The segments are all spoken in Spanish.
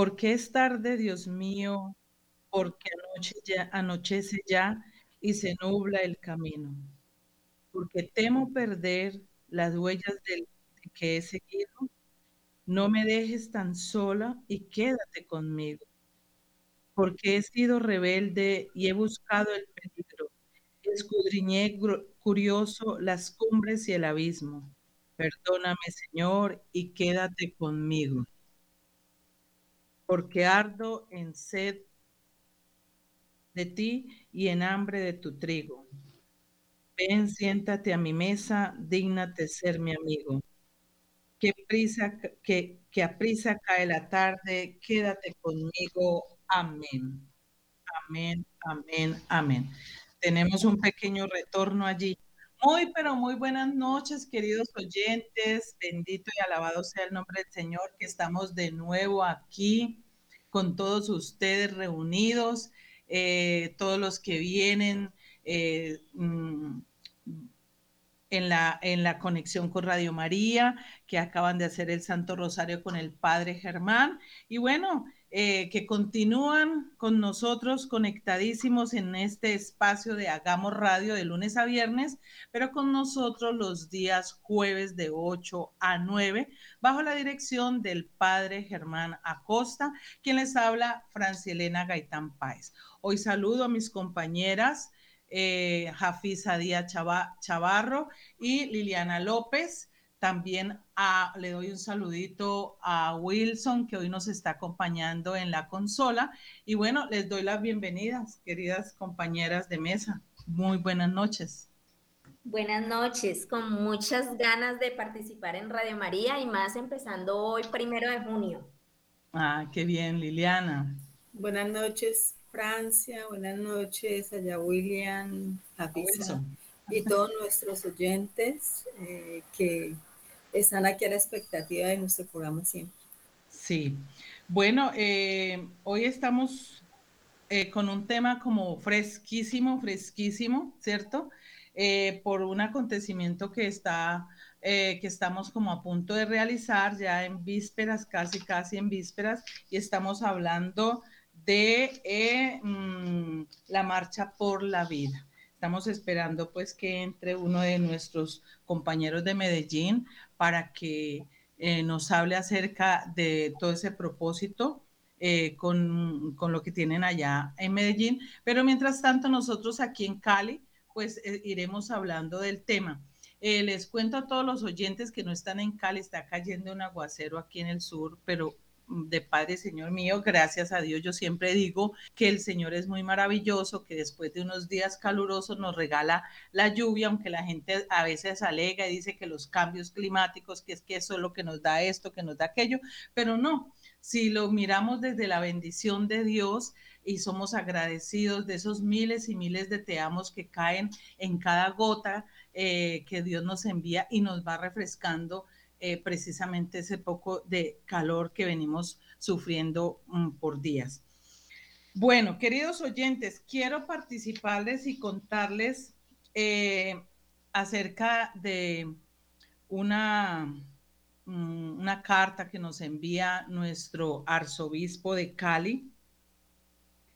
¿Por qué es tarde, Dios mío? Porque anoche ya, anochece ya y se nubla el camino. Porque temo perder las huellas del que he seguido. No me dejes tan sola y quédate conmigo. Porque he sido rebelde y he buscado el peligro. Escudriñé curioso las cumbres y el abismo. Perdóname, Señor, y quédate conmigo porque ardo en sed de ti y en hambre de tu trigo. Ven, siéntate a mi mesa, dígnate ser mi amigo. Que prisa, que, a prisa cae la tarde, quédate conmigo. Amén. Amén, amén, amén. Tenemos un pequeño retorno allí. Muy, pero muy buenas noches, queridos oyentes. Bendito y alabado sea el nombre del Señor, que estamos de nuevo aquí con todos ustedes reunidos, eh, todos los que vienen eh, mm, en, la, en la conexión con Radio María, que acaban de hacer el Santo Rosario con el Padre Germán. Y bueno, eh, que continúan con nosotros conectadísimos en este espacio de Hagamos Radio de lunes a viernes, pero con nosotros los días jueves de 8 a 9, bajo la dirección del Padre Germán Acosta, quien les habla, Francielena Gaitán Páez. Hoy saludo a mis compañeras. Eh, Jafisa Chavarro y Liliana López. También le doy un saludito a Wilson, que hoy nos está acompañando en la consola. Y bueno, les doy las bienvenidas, queridas compañeras de mesa. Muy buenas noches. Buenas noches, con muchas ganas de participar en Radio María y más empezando hoy, primero de junio. Ah, qué bien, Liliana. Buenas noches, Francia. Buenas noches, allá William, a y todos nuestros oyentes eh, que están aquí a la expectativa de nuestro programa siempre. Sí, bueno, eh, hoy estamos eh, con un tema como fresquísimo, fresquísimo, ¿cierto? Eh, por un acontecimiento que está, que estamos como a punto de realizar ya en vísperas, casi, casi en vísperas, y estamos hablando de mm, la marcha por la vida. Estamos esperando pues que entre uno de nuestros compañeros de Medellín para que eh, nos hable acerca de todo ese propósito eh, con, lo que tienen allá en Medellín. Pero mientras tanto, nosotros aquí en Cali, pues eh, iremos hablando del tema. les cuento a todos los oyentes que no están en Cali, está cayendo un aguacero aquí en el sur, pero de Padre Señor mío, gracias a Dios yo siempre digo que el Señor es muy maravilloso, que después de unos días calurosos nos regala la lluvia, aunque la gente a veces alega y dice que los cambios climáticos, que es que eso es lo que nos da esto, que nos da aquello, pero no, si lo miramos desde la bendición de Dios y somos agradecidos de esos miles y miles de te amos que caen en cada gota eh, que Dios nos envía y nos va refrescando eh, precisamente ese poco de calor que venimos sufriendo mm, por días. Bueno, queridos oyentes, quiero participarles y contarles eh, acerca de una, mm, una carta que nos envía nuestro arzobispo de Cali.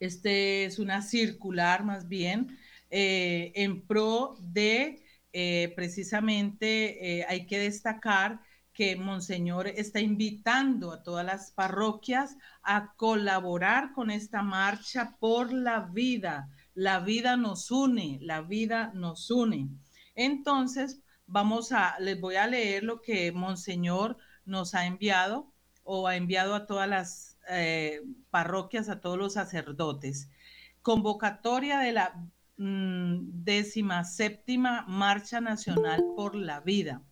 Este es una circular más bien eh, en pro de precisamente, hay que destacar que Monseñor está invitando a todas las parroquias a colaborar con esta marcha por la vida. La vida nos une, la vida nos une. Entonces, vamos a, les voy a leer lo que Monseñor nos ha enviado o ha enviado a todas las eh, parroquias, a todos los sacerdotes. Convocatoria de la mm, décima séptima Marcha Nacional por la Vida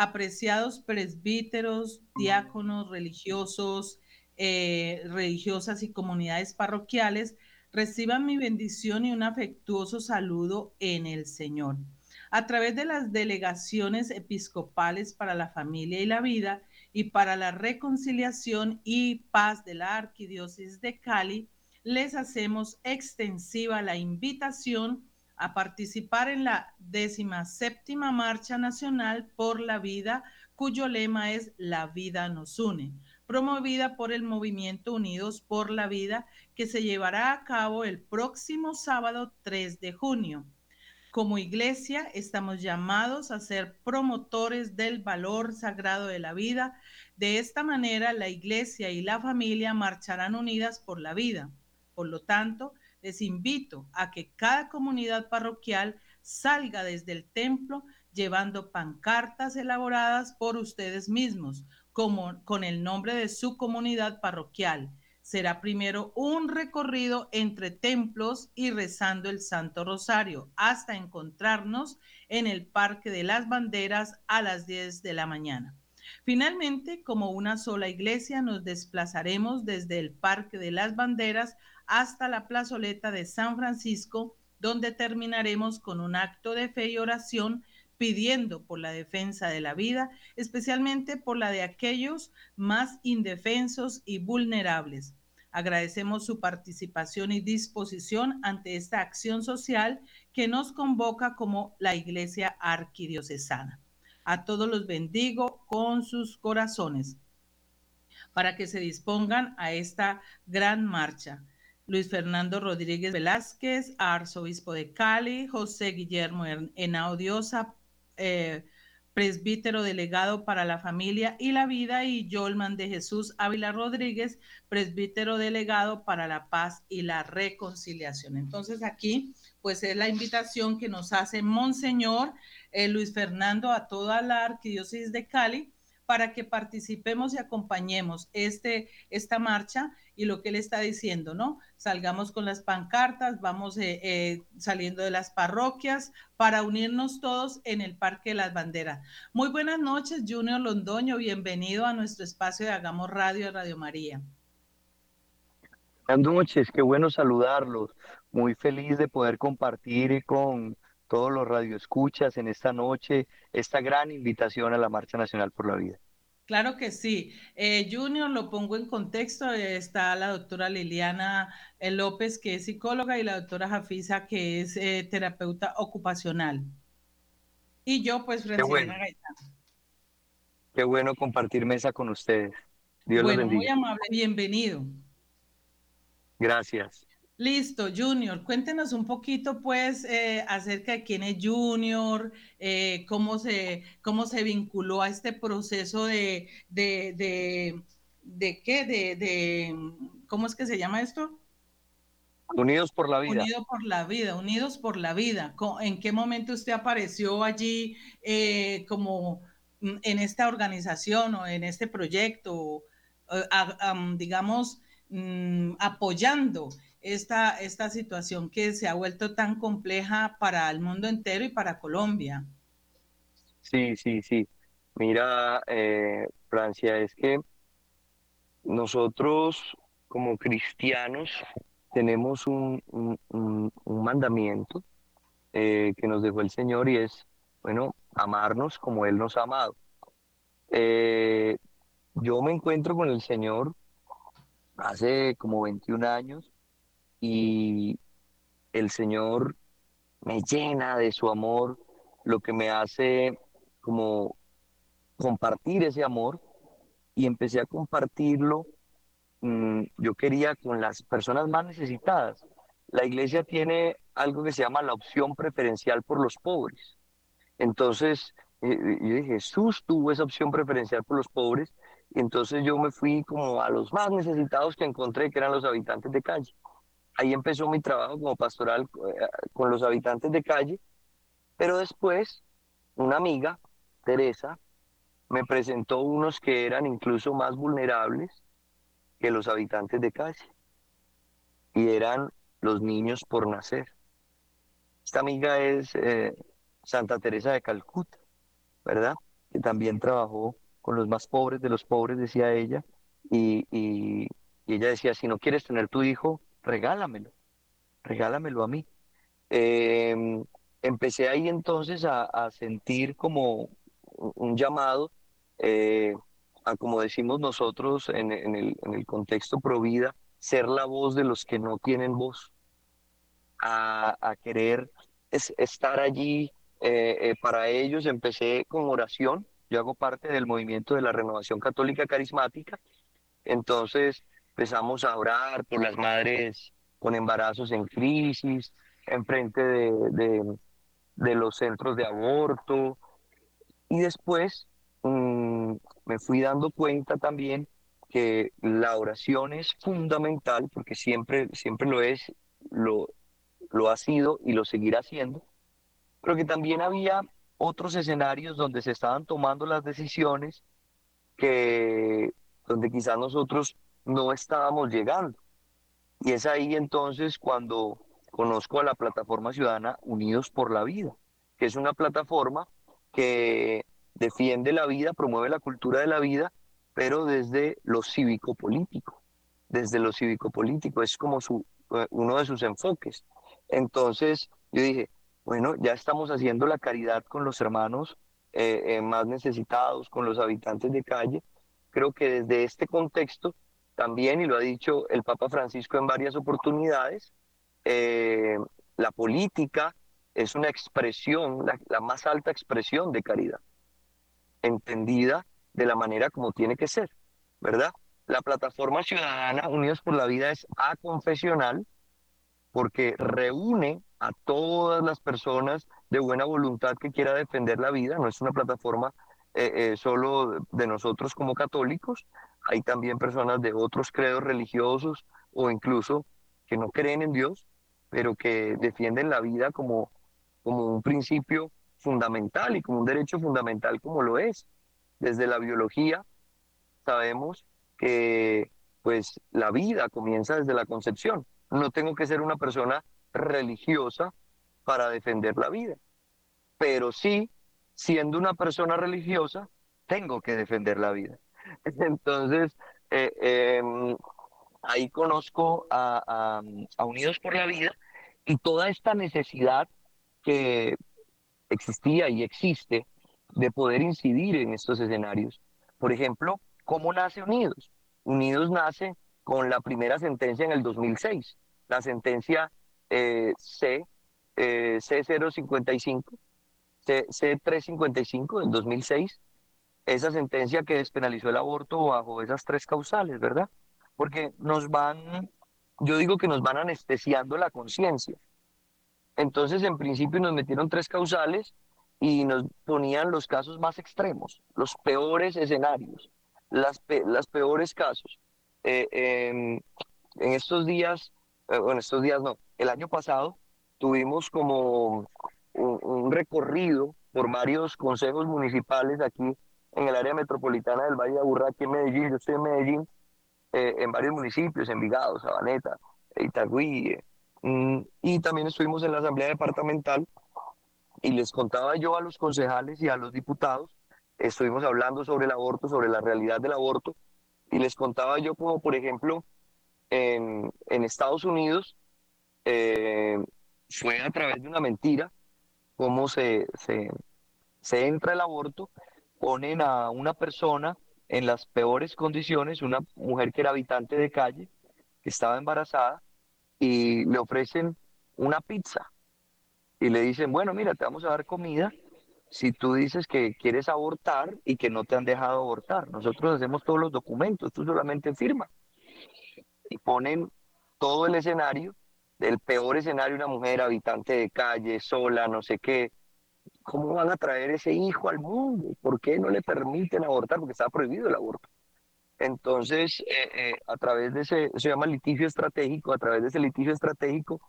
apreciados presbíteros, diáconos, religiosos, eh, religiosas y comunidades parroquiales, reciban mi bendición y un afectuoso saludo en el Señor. A través de las delegaciones episcopales para la familia y la vida y para la reconciliación y paz de la Arquidiócesis de Cali, les hacemos extensiva la invitación a participar en la décima séptima Marcha Nacional por la Vida, cuyo lema es La vida nos une, promovida por el movimiento Unidos por la Vida, que se llevará a cabo el próximo sábado 3 de junio. Como iglesia estamos llamados a ser promotores del valor sagrado de la vida. De esta manera, la iglesia y la familia marcharán unidas por la vida. Por lo tanto, les invito a que cada comunidad parroquial salga desde el templo llevando pancartas elaboradas por ustedes mismos, como con el nombre de su comunidad parroquial. Será primero un recorrido entre templos y rezando el Santo Rosario hasta encontrarnos en el Parque de las Banderas a las 10 de la mañana. Finalmente, como una sola iglesia, nos desplazaremos desde el Parque de las Banderas hasta la plazoleta de San Francisco, donde terminaremos con un acto de fe y oración pidiendo por la defensa de la vida, especialmente por la de aquellos más indefensos y vulnerables. Agradecemos su participación y disposición ante esta acción social que nos convoca como la Iglesia Arquidiocesana. A todos los bendigo con sus corazones para que se dispongan a esta gran marcha. Luis Fernando Rodríguez Velázquez, arzobispo de Cali, José Guillermo Henao Diosa, eh, presbítero delegado para la familia y la vida, y Yolman de Jesús Ávila Rodríguez, presbítero delegado para la paz y la reconciliación. Entonces aquí, pues es la invitación que nos hace Monseñor eh, Luis Fernando a toda la arquidiócesis de Cali para que participemos y acompañemos este, esta marcha y lo que él está diciendo, ¿no? Salgamos con las pancartas, vamos eh, eh, saliendo de las parroquias para unirnos todos en el Parque de las Banderas. Muy buenas noches, Junior Londoño, bienvenido a nuestro espacio de Hagamos Radio Radio María. Buenas noches, qué bueno saludarlos. Muy feliz de poder compartir con todos los radioescuchas en esta noche esta gran invitación a la Marcha Nacional por la Vida. Claro que sí. Eh, junior, lo pongo en contexto. está la doctora Liliana eh, López, que es psicóloga, y la doctora Jafisa, que es eh, terapeuta ocupacional. Y yo, pues, Qué bueno. Qué bueno compartir mesa con ustedes. Dios los bendiga. Muy amable, bienvenido. Gracias. Listo, Junior, cuéntenos un poquito pues eh, acerca de quién es Junior, eh, cómo, se, cómo se vinculó a este proceso de, de, de, de qué, de, de, ¿cómo es que se llama esto? Unidos por la vida. Unidos por la vida, unidos por la vida. ¿En qué momento usted apareció allí eh, como mm, en esta organización o en este proyecto, digamos, mm, apoyando? Esta, esta situación que se ha vuelto tan compleja para el mundo entero y para Colombia. Sí, sí, sí. Mira, eh, Francia, es que nosotros como cristianos tenemos un, un, mandamiento eh, que nos dejó el Señor y es, bueno, amarnos como Él nos ha amado. Eh, yo me encuentro con el Señor hace como 21 años y el Señor me llena de su amor, lo que me hace como compartir ese amor y empecé a compartirlo. Mm, yo quería con las personas más necesitadas. La iglesia tiene algo que se llama la opción preferencial por los pobres. Entonces, eh, dije, Jesús tuvo esa opción preferencial por los pobres, entonces yo me fui como a los más necesitados que encontré, que eran los habitantes de calle ahí empezó mi trabajo como pastoral eh, con los habitantes de calle, pero después una amiga, Teresa, me presentó unos que eran incluso más vulnerables que los habitantes de calle, y eran los niños por nacer. Esta amiga es eh, Santa Teresa de Calcuta, ¿verdad? Que también trabajó con los más pobres de los pobres, decía ella, y, y ella decía, si no quieres tener tu hijo, regálamelo, regálamelo a mí. Em, empecé ahí entonces a, sentir como un llamado eh, a, como decimos nosotros en, el, en el contexto Provida, ser la voz de los que no tienen voz, a, querer estar allí eh, eh, para ellos. Empecé con oración, yo hago parte del movimiento de la renovación católica carismática Entonces empezamos a orar por las madres con embarazos en crisis, enfrente de, de, de los centros de aborto. Y después mm, me fui dando cuenta también que la oración es fundamental, porque siempre, siempre lo es, lo, lo ha sido y lo seguirá siendo, pero que también había otros escenarios donde se estaban tomando las decisiones que donde quizás nosotros no estábamos llegando. Y es ahí entonces cuando conozco a la plataforma ciudadana Unidos por la Vida, que es una plataforma que defiende la vida, promueve la cultura de la vida, pero desde lo cívico-político, desde lo cívico-político, es como su, eh, uno de sus enfoques. Entonces yo dije, bueno, ya estamos haciendo la caridad con los hermanos eh, eh, más necesitados, con los habitantes de calle. Creo que desde este contexto también, y lo ha dicho el Papa Francisco en varias oportunidades, la política es una expresión, la más alta expresión de caridad, entendida de la manera como tiene que ser, ¿verdad? La plataforma ciudadana Unidos por la Vida es aconfesional porque reúne a todas las personas de buena voluntad que quiera defender la vida, no es una plataforma eh, eh, solo de nosotros como católicos, hay también personas de otros credos religiosos o incluso que no creen en Dios, pero que defienden la vida como, como un principio fundamental y como un derecho fundamental como lo es desde la biología sabemos que pues la vida comienza desde la concepción. No tengo que ser una persona religiosa para defender la vida, pero sí, siendo una persona religiosa, tengo que defender la vida. Entonces, eh, em, ahí conozco a, a Unidos por la Vida y toda esta necesidad que existía y existe de poder incidir en estos escenarios. Por ejemplo, ¿cómo nace Unidos? Unidos nace con la primera sentencia en el 2006, la sentencia eh, C, eh, C055, C, C355 del 2006, esa sentencia que despenalizó el aborto bajo esas tres causales, ¿verdad? Porque nos van, yo digo que nos van anestesiando la conciencia. Entonces, en principio nos metieron tres causales y nos ponían los casos más extremos, los peores escenarios, las, peores casos. Eh, en estos días, eh, bueno, estos días no, el año pasado tuvimos como un, recorrido por varios consejos municipales aquí en el área metropolitana del Valle de Aburrá, aquí en Medellín, yo estoy en Medellín, eh, en varios municipios, Envigado, Sabaneta, Itagüí, mm, y también estuvimos en la Asamblea Departamental. Y les contaba yo a los concejales y a los diputados, estuvimos hablando sobre el aborto, sobre la realidad del aborto, y les contaba yo como, por ejemplo, en, en Estados Unidos eh, fue a través de una mentira cómo se, se, se entra el aborto, ponen a una persona en las peores condiciones, una mujer que era habitante de calle, que estaba embarazada, y le ofrecen una pizza y le dicen, bueno, mira, te vamos a dar comida si tú dices que quieres abortar y que no te han dejado abortar. Nosotros hacemos todos los documentos, tú solamente firma. Y ponen todo el escenario, del peor escenario, una mujer habitante de calle, sola, no sé qué. ¿Cómo van a traer ese hijo al mundo? ¿Por qué no le permiten abortar? Porque está prohibido el aborto. Entonces, eh, eh, a través de ese, se llama litigio estratégico, a través de ese litigio estratégico,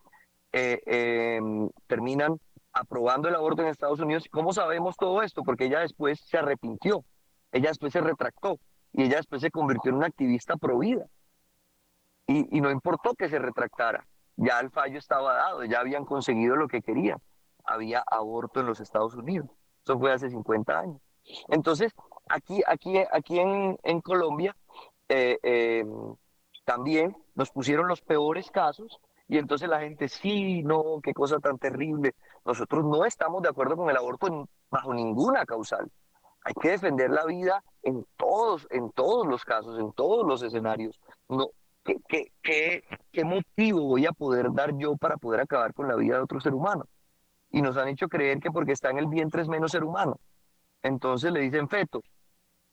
eh, em, terminan aprobando el aborto en Estados Unidos. ¿Cómo sabemos todo esto? Porque ella después se arrepintió, ella después se retractó y ella después se convirtió en una activista pro vida. Y, y no importó que se retractara, ya el fallo estaba dado, ya habían conseguido lo que querían. Había aborto en los Estados Unidos. Eso fue hace 50 años. Entonces, aquí, aquí, aquí en, Colombia eh, em, también nos pusieron los peores casos y entonces la gente, sí, no, qué cosa tan terrible. Nosotros no estamos de acuerdo con el aborto bajo ninguna causal. Hay que defender la vida en todos, en todos los casos, en todos los escenarios. No, ¿qué, qué, qué, qué motivo voy a poder dar yo para poder acabar con la vida de otro ser humano? Y nos han hecho creer que porque está en el vientre es menos ser humano. Entonces le dicen feto.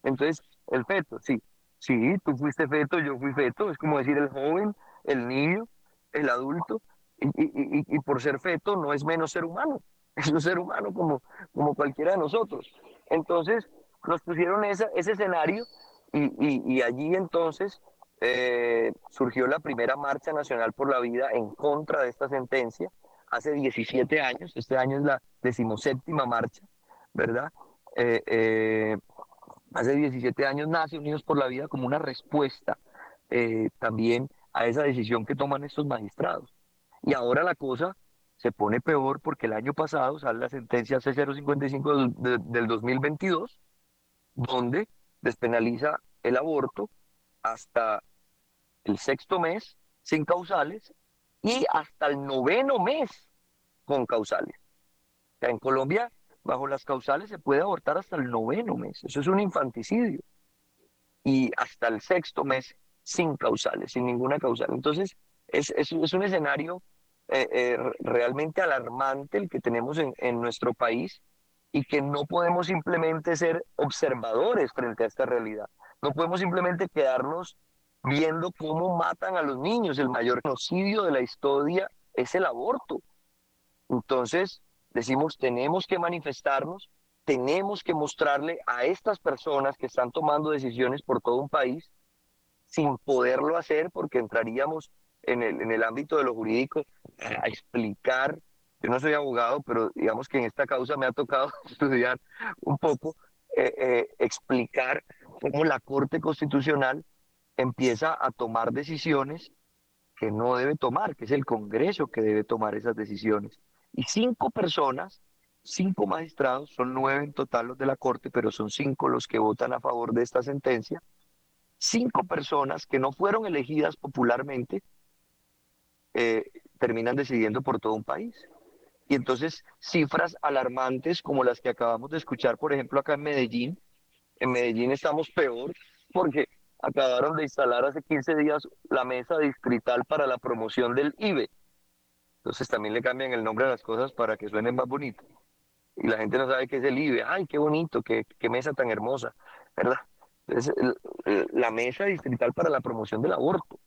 Entonces, el feto, sí. Sí, tú fuiste feto, yo fui feto, es como decir el joven, el niño, el adulto, y, por ser feto no es menos ser humano, es un ser humano como, como cualquiera de nosotros. Entonces nos pusieron ese escenario y, allí entonces eh, surgió la primera marcha nacional por la vida en contra de esta sentencia hace 17 años, este año es la decimoséptima marcha, ¿verdad? Eh, eh, hace 17 años nace Unidos por la Vida como una respuesta también a esa decisión que toman estos magistrados. Y ahora la cosa se pone peor porque el año pasado sale la sentencia C055 del 2022, donde despenaliza el aborto hasta el sexto mes sin causales y hasta el noveno mes con causales. en Colombia, bajo las causales se puede abortar hasta el noveno mes. Eso es un infanticidio. Y hasta el sexto mes sin causales, sin ninguna causal. Entonces, es, es, un escenario eh, eh, realmente alarmante el que tenemos en, en nuestro país y que no podemos simplemente ser observadores frente a esta realidad. No podemos simplemente quedarnos viendo cómo matan a los niños. El mayor genocidio de la historia es el aborto. Entonces, decimos, tenemos que manifestarnos, tenemos que mostrarle a estas personas que están tomando decisiones por todo un país, sin poderlo hacer, porque entraríamos en el, en el ámbito de lo jurídico a explicar yo no soy abogado, pero digamos que en esta causa me ha tocado estudiar un poco, eh, eh, explicar cómo la Corte Constitucional empieza a tomar decisiones que no debe tomar, que es el Congreso que debe tomar esas decisiones. Y cinco personas, cinco magistrados, son nueve en total los de la Corte, pero son cinco los que votan a favor de esta sentencia, cinco personas que no fueron elegidas popularmente, eh, terminan decidiendo por todo un país. Y entonces cifras alarmantes como las que acabamos de escuchar, por ejemplo, acá en Medellín. En Medellín estamos peor porque acabaron de instalar hace 15 días la mesa distrital para la promoción del IBE. Entonces también le cambian el nombre a las cosas para que suenen más bonitas. Y la gente no sabe qué es el IBE. ¡Ay, qué bonito! ¡Qué, qué mesa tan hermosa! ¿Verdad? Entonces, la mesa distrital para la promoción del aborto.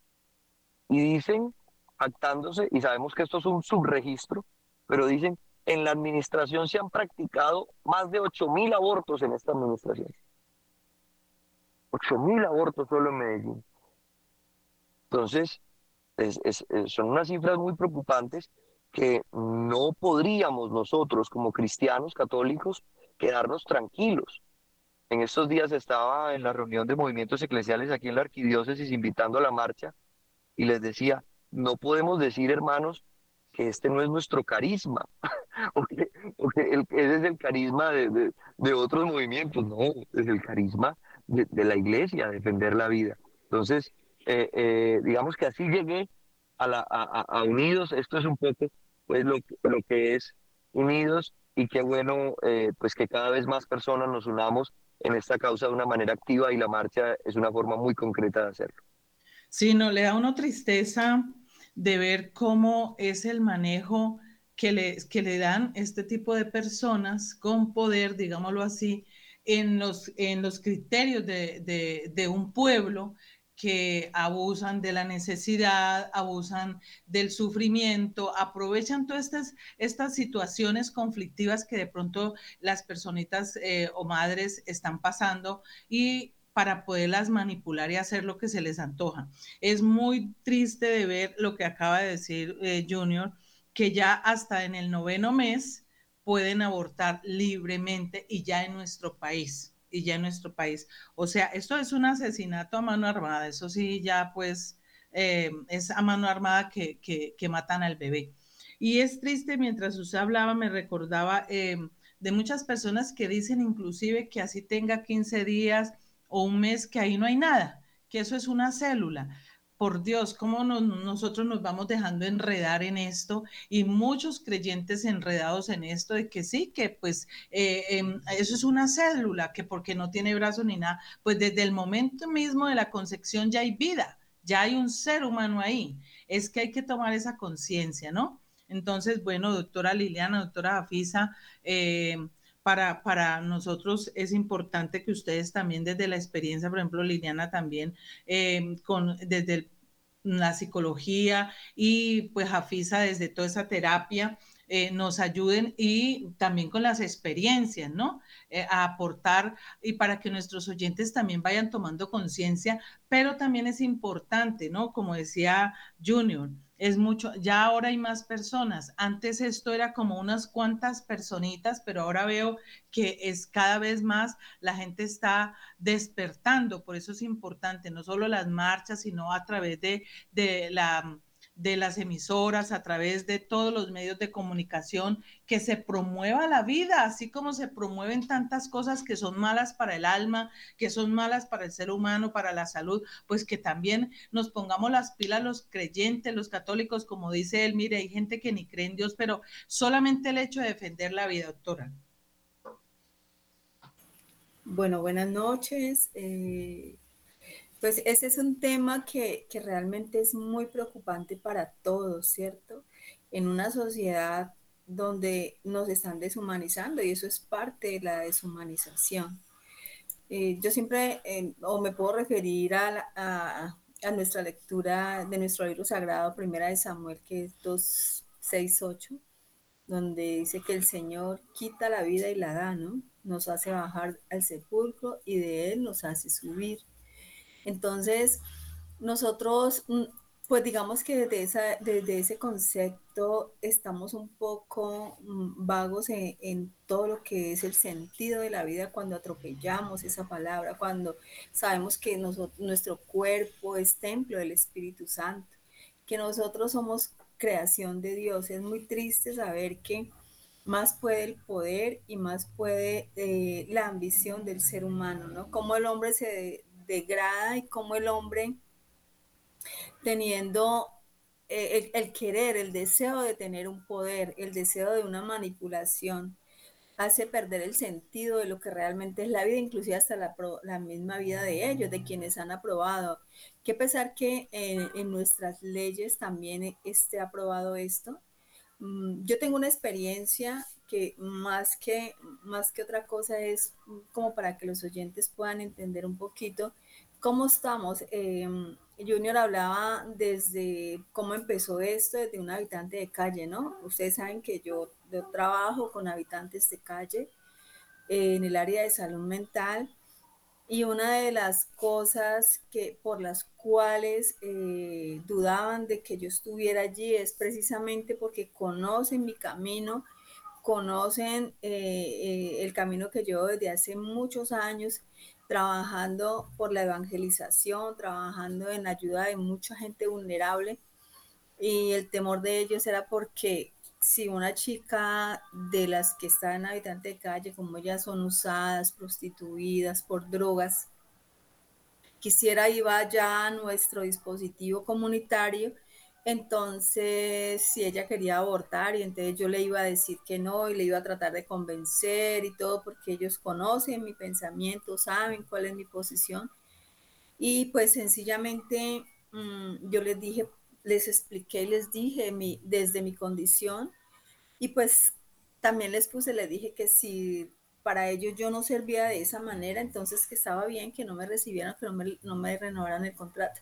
Y dicen, actándose, y sabemos que esto es un subregistro, pero dicen, en la administración se han practicado más de 8.000 abortos en esta administración. 8.000 abortos solo en Medellín. Entonces, son unas cifras muy preocupantes que no podríamos nosotros como cristianos católicos quedarnos tranquilos. En estos días estaba en la reunión de movimientos eclesiales aquí en la arquidiócesis invitando a la marcha y les decía, no podemos decir, hermanos, que este no es nuestro carisma, o que, ese es el carisma de, otros movimientos, no, es el carisma de, la iglesia, defender la vida. Entonces, eh, eh, digamos que así llegué a, la, a, Unidos, esto es un poco pues lo, lo que es Unidos y qué bueno eh, pues que cada vez más personas nos unamos en esta causa de una manera activa y la marcha es una forma muy concreta de hacerlo. Sí, no, le da uno tristeza de ver cómo es el manejo que le, que le dan este tipo de personas con poder, digámoslo así, en los, en los criterios de, un pueblo que abusan de la necesidad, abusan del sufrimiento, aprovechan todas estas, estas situaciones conflictivas que de pronto las personitas eh, o madres están pasando y para poderlas manipular y hacer lo que se les antoja. Es muy triste de ver lo que acaba de decir eh, Junior, que ya hasta en el noveno mes pueden abortar libremente y ya en nuestro país, y ya en nuestro país. O sea, esto es un asesinato a mano armada, eso sí, ya pues eh, es a mano armada que, que, matan al bebé. Y es triste, mientras usted hablaba, me recordaba eh, de muchas personas que dicen inclusive que así tenga 15 días, o un mes que ahí no hay nada, que eso es una célula. Por Dios, cómo nosotros nos vamos dejando enredar en esto y muchos creyentes enredados en esto de que sí, que pues eh, em, eso es una célula, que porque no tiene brazos ni nada, pues desde el momento mismo de la concepción ya hay vida, ya hay un ser humano ahí. Es que hay que tomar esa conciencia, ¿no? Entonces, bueno, doctora Liliana, doctora Afisa, eh, para, para nosotros es importante que ustedes también desde la experiencia, por ejemplo, Liliana también, eh, con, desde la psicología y pues Jafisa desde toda esa terapia, eh, nos ayuden y también con las experiencias, ¿no? Eh, a aportar y para que nuestros oyentes también vayan tomando conciencia, pero también es importante, ¿no? Como decía Junior, es mucho, ya ahora hay más personas. Antes esto era como unas cuantas personitas, pero ahora veo que es cada vez más, la gente está despertando, por eso es importante, no solo las marchas, sino a través de, de la de las emisoras, a través de todos los medios de comunicación, que se promueva la vida, así como se promueven tantas cosas que son malas para el alma, que son malas para el ser humano, para la salud, pues que también nos pongamos las pilas los creyentes, los católicos, como dice él, mire, hay gente que ni cree en Dios, pero solamente el hecho de defender la vida, doctora. Bueno, buenas noches. Eh, pues ese es un tema que, realmente es muy preocupante para todos, ¿cierto? En una sociedad donde nos están deshumanizando y eso es parte de la deshumanización. Eh, yo siempre, eh, o me puedo referir a, a, nuestra lectura de nuestro libro sagrado, Primera de Samuel, que es 2, 6, 8, donde dice que el Señor quita la vida y la da, ¿no? Nos hace bajar al sepulcro y de Él nos hace subir. Entonces, nosotros, mm, pues digamos que desde, desde ese concepto estamos un poco mm, vagos en, todo lo que es el sentido de la vida cuando atropellamos esa palabra, cuando sabemos que nuestro cuerpo es templo del Espíritu Santo, que nosotros somos creación de Dios. Es muy triste saber que más puede el poder y más puede eh, la ambición del ser humano, ¿no? Como el hombre se degrada y cómo el hombre, teniendo eh, el, querer, el deseo de tener un poder, el deseo de una manipulación, hace perder el sentido de lo que realmente es la vida, inclusive hasta la, la misma vida de ellos, de quienes han aprobado. Que pesar que en nuestras leyes también esté aprobado esto, mm, yo tengo una experiencia que más que, más que otra cosa es como para que los oyentes puedan entender un poquito cómo estamos. Em, Junior hablaba desde cómo empezó esto, desde un habitante de calle, ¿no? Ustedes saben que yo, trabajo con habitantes de calle eh, en el área de salud mental y una de las cosas que por las cuales eh, dudaban de que yo estuviera allí es precisamente porque conocen mi camino conocen eh, el camino que yo desde hace muchos años trabajando por la evangelización, trabajando en ayuda de mucha gente vulnerable. Y el temor de ellos era porque si una chica de las que está en habitante de calle, como ellas son usadas, prostituidas por drogas, quisiera ir ya a nuestro dispositivo comunitario, entonces, si ella quería abortar y entonces yo le iba a decir que no y le iba a tratar de convencer y todo porque ellos conocen mi pensamiento, saben cuál es mi posición. Y pues sencillamente mm, yo les dije, les expliqué, les dije mi, desde mi condición y pues también les puse, les dije que si para ellos yo no servía de esa manera, entonces que estaba bien que no me recibieran, que no me, no me renovaran el contrato,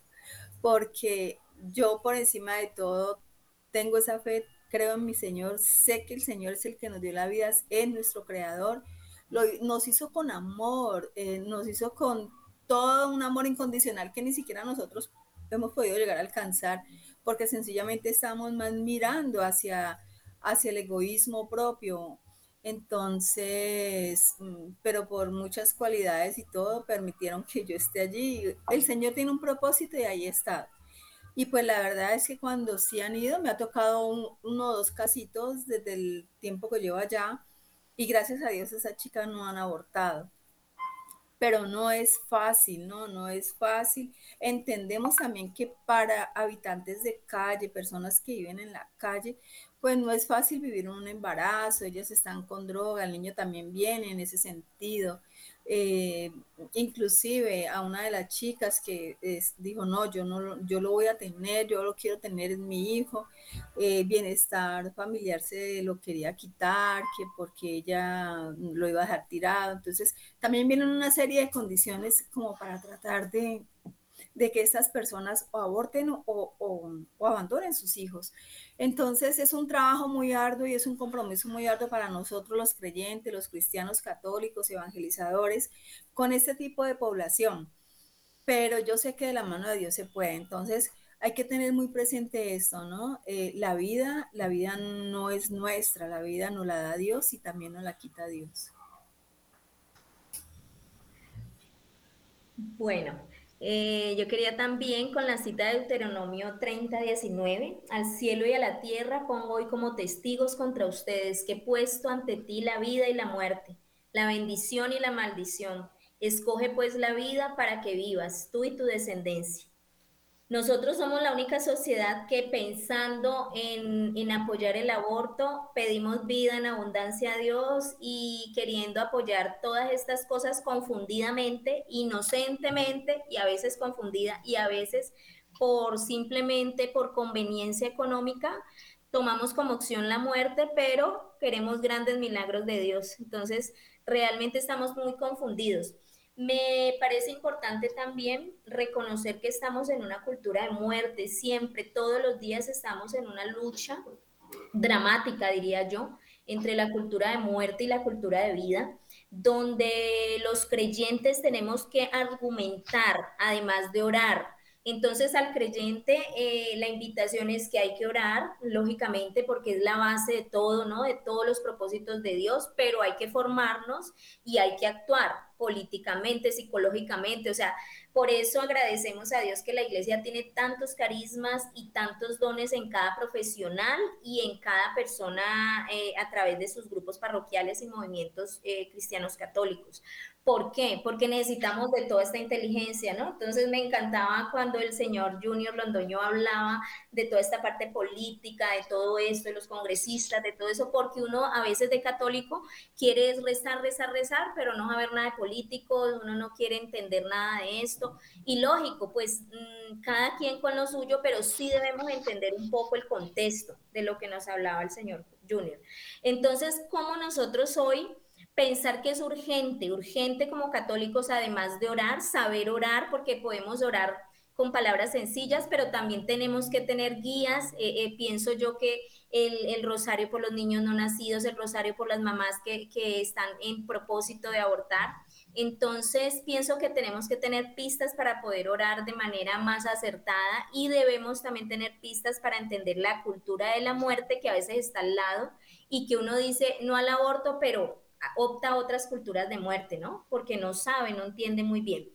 porque yo por encima de todo tengo esa fe, creo en mi Señor, sé que el Señor es el que nos dio la vida, es nuestro creador, nos hizo con amor, eh, nos hizo con todo un amor incondicional que ni siquiera nosotros hemos podido llegar a alcanzar, porque sencillamente estamos más mirando hacia, hacia el egoísmo propio. Entonces, mm, pero por muchas cualidades y todo, permitieron que yo esté allí. El Señor tiene un propósito y ahí está. Y pues la verdad es que cuando sí han ido, me ha tocado uno o dos casitos desde el tiempo que llevo allá y gracias a Dios esa chica no han abortado. Pero no es fácil, ¿no? No es fácil. Entendemos también que para habitantes de calle, personas que viven en la calle, pues no es fácil vivir un embarazo, ellas están con droga, el niño también viene en ese sentido. Eh, inclusive a una de las chicas que dijo, no, yo no yo lo voy a tener, yo lo quiero tener en mi hijo, eh, bienestar familiar se lo quería quitar, que porque ella lo iba a dejar tirado. Entonces, también vienen una serie de condiciones como para tratar de, de que estas personas o aborten o, abandonen sus hijos. Entonces es un trabajo muy arduo y es un compromiso muy arduo para nosotros los creyentes, los cristianos católicos, evangelizadores, con este tipo de población. Pero yo sé que de la mano de Dios se puede. Entonces hay que tener muy presente esto, ¿no? Eh, la vida, la vida no es nuestra, la vida nos la da Dios y también nos la quita Dios. Bueno, eh, yo quería también con la cita de Deuteronomio 30, 19, al cielo y a la tierra pongo hoy como testigos contra ustedes que he puesto ante ti la vida y la muerte, la bendición y la maldición. Escoge pues la vida para que vivas, tú y tu descendencia. Nosotros somos la única sociedad que pensando en, apoyar el aborto, pedimos vida en abundancia a Dios y queriendo apoyar todas estas cosas confundidamente, inocentemente y a veces confundida y a veces por simplemente por conveniencia económica, tomamos como opción la muerte, pero queremos grandes milagros de Dios. Entonces, realmente estamos muy confundidos. Me parece importante también reconocer que estamos en una cultura de muerte, siempre, todos los días estamos en una lucha dramática, diría yo, entre la cultura de muerte y la cultura de vida, donde los creyentes tenemos que argumentar, además de orar, entonces al creyente eh, la invitación es que hay que orar, lógicamente, porque es la base de todo, ¿no? De todos los propósitos de Dios, pero hay que formarnos y hay que actuar políticamente, psicológicamente, o sea, por eso agradecemos a Dios que la iglesia tiene tantos carismas y tantos dones en cada profesional y en cada persona eh, a través de sus grupos parroquiales y movimientos eh, cristianos católicos. ¿Por qué? Porque necesitamos de toda esta inteligencia, ¿no? Entonces me encantaba cuando el señor Junior Londoño hablaba de toda esta parte política, de todo esto, de los congresistas, de todo eso, porque uno a veces de católico quiere rezar, rezar, rezar, pero no saber nada de político, uno no quiere entender nada de esto. Y lógico, pues mm, cada quien con lo suyo, pero sí debemos entender un poco el contexto de lo que nos hablaba el señor Junior. Entonces, ¿cómo nosotros hoy pensar que es urgente, urgente como católicos, además de orar, saber orar, porque podemos orar con palabras sencillas, pero también tenemos que tener guías. Eh, eh, pienso yo que el, rosario por los niños no nacidos, el rosario por las mamás que, que están en propósito de abortar. Entonces, pienso que tenemos que tener pistas para poder orar de manera más acertada y debemos también tener pistas para entender la cultura de la muerte que a veces está al lado y que uno dice no al aborto, pero opta a otras culturas de muerte, ¿no? Porque no sabe, no entiende muy bien.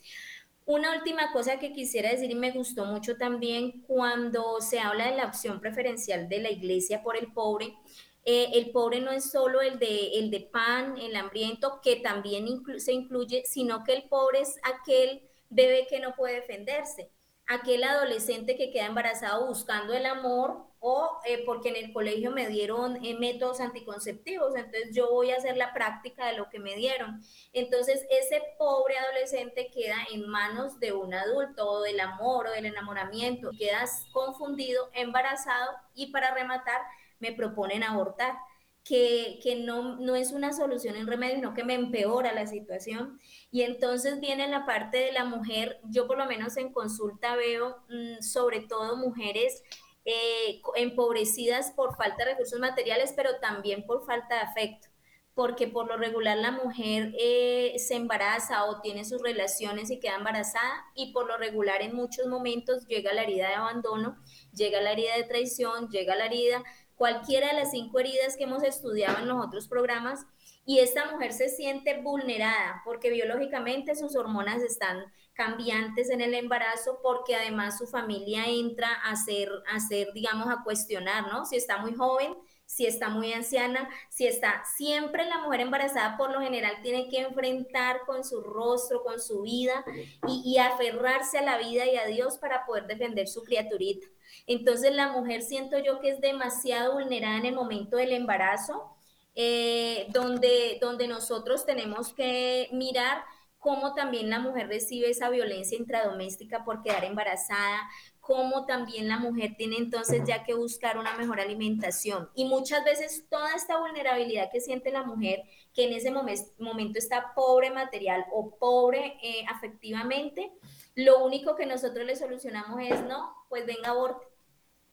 Una última cosa que quisiera decir y me gustó mucho también cuando se habla de la opción preferencial de la iglesia por el pobre. Eh, el pobre no es solo el de, el de pan, el hambriento, que también se incluye, sino que el pobre es aquel bebé que no puede defenderse, aquel adolescente que queda embarazado buscando el amor o eh, porque en el colegio me dieron eh, métodos anticonceptivos, entonces yo voy a hacer la práctica de lo que me dieron. Entonces ese pobre adolescente queda en manos de un adulto o del amor o del enamoramiento, quedas confundido, embarazado y para rematar me proponen abortar. Que, que, no, no es una solución en remedio, sino que me empeora la situación. Y entonces viene la parte de la mujer, yo por lo menos en consulta veo mm, sobre todo mujeres eh, empobrecidas por falta de recursos materiales, pero también por falta de afecto, porque por lo regular la mujer eh, se embaraza o tiene sus relaciones y queda embarazada y por lo regular en muchos momentos llega la herida de abandono, llega la herida de traición, llega la herida, cualquiera de las cinco heridas que hemos estudiado en los otros programas y esta mujer se siente vulnerada porque biológicamente sus hormonas están cambiantes en el embarazo porque además su familia entra a ser, a ser, digamos, a cuestionar, ¿no? Si está muy joven, si está muy anciana, si está siempre la mujer embarazada por lo general tiene que enfrentar con su rostro, con su vida y, y aferrarse a la vida y a Dios para poder defender su criaturita. Entonces la mujer siento yo que es demasiado vulnerada en el momento del embarazo, eh, donde, donde nosotros tenemos que mirar cómo también la mujer recibe esa violencia intradoméstica por quedar embarazada, cómo también la mujer tiene entonces ya que buscar una mejor alimentación. Y muchas veces toda esta vulnerabilidad que siente la mujer, que en ese momento está pobre material o pobre eh, afectivamente, lo único que nosotros le solucionamos es, no, pues venga, aborte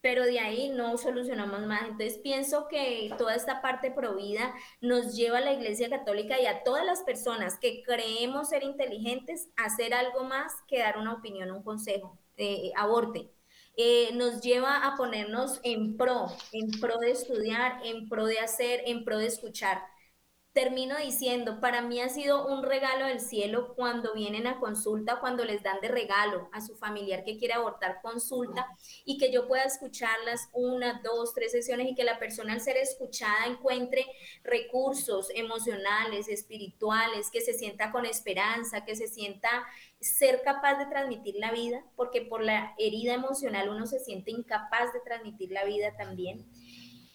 pero de ahí no solucionamos más. Entonces pienso que toda esta parte provida nos lleva a la Iglesia Católica y a todas las personas que creemos ser inteligentes a hacer algo más que dar una opinión, un consejo, eh, aborte. Eh, nos lleva a ponernos en pro, en pro de estudiar, en pro de hacer, en pro de escuchar termino diciendo, para mí ha sido un regalo del cielo cuando vienen a consulta, cuando les dan de regalo a su familiar que quiere abortar consulta y que yo pueda escucharlas una, dos, tres sesiones y que la persona al ser escuchada encuentre recursos emocionales, espirituales, que se sienta con esperanza, que se sienta ser capaz de transmitir la vida, porque por la herida emocional uno se siente incapaz de transmitir la vida también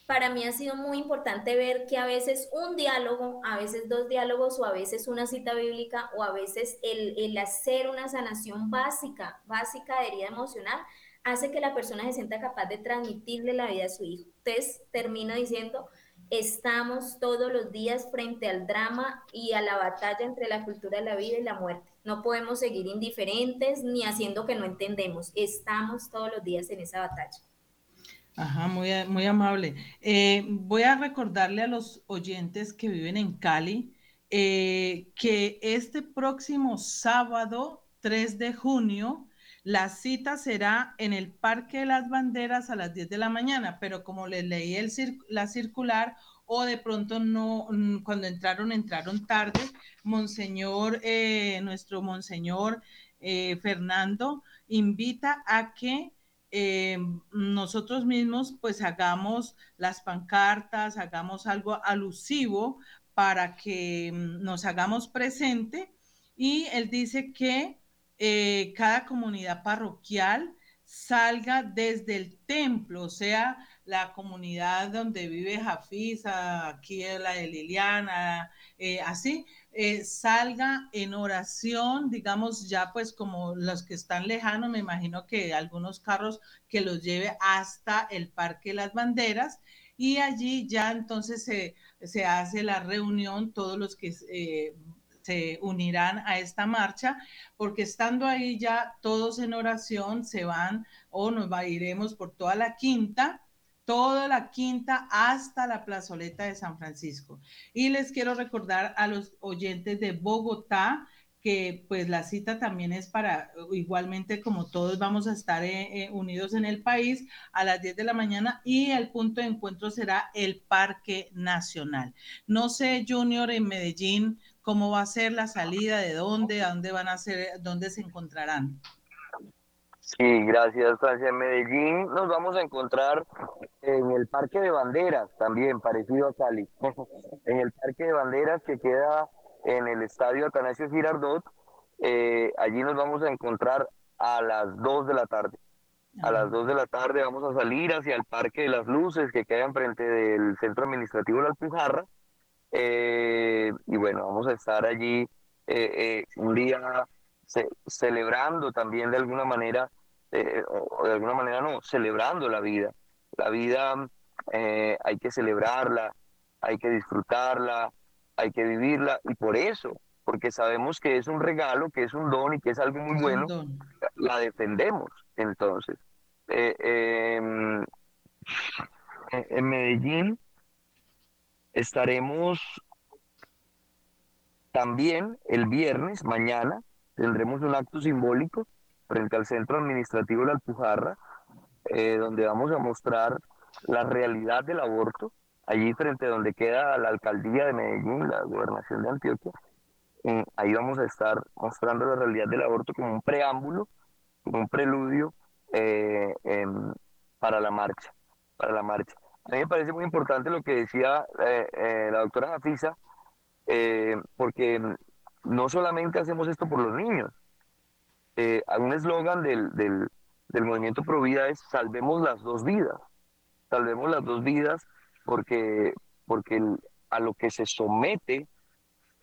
para mí ha sido muy importante ver que a veces un diálogo, a veces dos diálogos o a veces una cita bíblica o a veces el, hacer una sanación básica, básica de herida emocional, hace que la persona se sienta capaz de transmitirle la vida a su hijo. Entonces, termino diciendo, estamos todos los días frente al drama y a la batalla entre la cultura de la vida y la muerte. No podemos seguir indiferentes ni haciendo que no entendemos. Estamos todos los días en esa batalla. Ajá, muy, muy amable. Eh, voy a recordarle a los oyentes que viven en Cali eh, que este próximo sábado 3 de junio la cita será en el Parque de las Banderas a las 10 de la mañana, pero como les leí el la circular o de pronto no, mm, cuando entraron, entraron tarde, Monseñor, eh, nuestro Monseñor Fernando invita a que eh, nosotros mismos pues hagamos las pancartas, hagamos algo alusivo para que mm, nos hagamos presente. Y él dice que eh, cada comunidad parroquial salga desde el templo, o sea, la comunidad donde vive Jafisa, aquí la de Liliana, eh, así, eh, salga en oración, digamos ya pues como los que están lejanos, me imagino que algunos carros que los lleve hasta el Parque Las Banderas y allí ya entonces se, se hace la reunión, todos los que eh, se unirán a esta marcha, porque estando ahí ya todos en oración se van o nos va, iremos por toda la quinta toda la quinta hasta la plazoleta de San Francisco. Y les quiero recordar a los oyentes de Bogotá que pues la cita también es para, igualmente como todos vamos a estar eh, eh, unidos en el país a las 10 de la mañana y el punto de encuentro será el Parque Nacional. No sé, Junior, en Medellín, cómo va a ser la salida, de dónde, a dónde van a ser, dónde se encontrarán. Sí, gracias, Francia. En Medellín nos vamos a encontrar en el Parque de Banderas, también parecido a Cali. en el Parque de Banderas que queda en el Estadio Atanasio Girardot. Eh, allí nos vamos a encontrar a las 2 de la tarde. A las 2 de la tarde vamos a salir hacia el Parque de las Luces que queda enfrente del Centro Administrativo de la Alpujarra. Eh, y bueno, vamos a estar allí eh, un día celebrando también de alguna manera eh, o de alguna manera no, celebrando la vida. La vida eh, hay que celebrarla, hay que disfrutarla, hay que vivirla y por eso, porque sabemos que es un regalo, que es un don y que es algo muy bueno, la defendemos. Entonces, eh, em, en Medellín estaremos también el viernes, mañana, tendremos un acto simbólico frente al centro administrativo de la Alpujarra, eh, donde vamos a mostrar la realidad del aborto, allí frente a donde queda la alcaldía de Medellín, la gobernación de Antioquia. Ahí vamos a estar mostrando la realidad del aborto como un preámbulo, como un preludio eh, para la marcha, para la marcha. A mí me parece muy importante lo que decía eh, eh, la doctora Jafisa, porque no solamente hacemos esto por los niños. un eslogan del, del, del movimiento Pro Vida es salvemos las dos vidas. Salvemos las dos vidas porque, porque a lo que se somete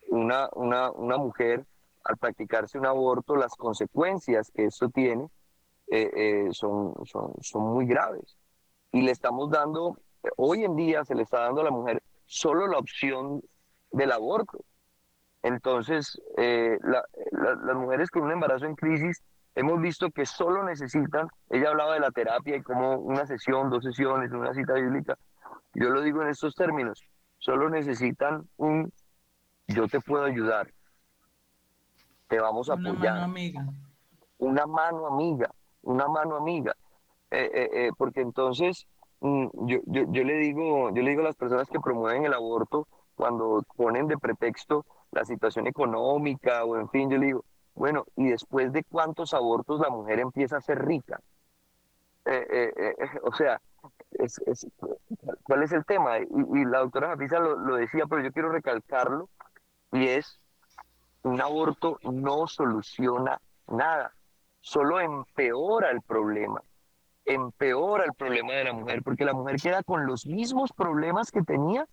una, una, una mujer al practicarse un aborto, las consecuencias que eso tiene eh, eh, son, son, son muy graves. Y le estamos dando, hoy en día se le está dando a la mujer solo la opción del aborto. Entonces, eh, las mujeres con un embarazo en crisis, hemos visto que solo necesitan, ella hablaba de la terapia y como una sesión, dos sesiones, una cita bíblica, yo lo digo en estos términos, solo necesitan un yo te puedo ayudar, te vamos a apoyar. Una mano amiga. Una mano amiga, una mano amiga. Eh, eh, porque entonces mm, yo, yo, le digo, yo le digo a las personas que promueven el aborto, cuando ponen de pretexto la situación económica o en fin, yo le digo, bueno, ¿y después de cuántos abortos la mujer empieza a ser rica? o sea, es, ¿cuál es el tema? Y, la doctora Japisa lo, lo, decía, pero yo quiero recalcarlo, y es un aborto no soluciona nada, solo empeora el problema, empeora el problema de la mujer, porque la mujer queda con los mismos problemas que tenía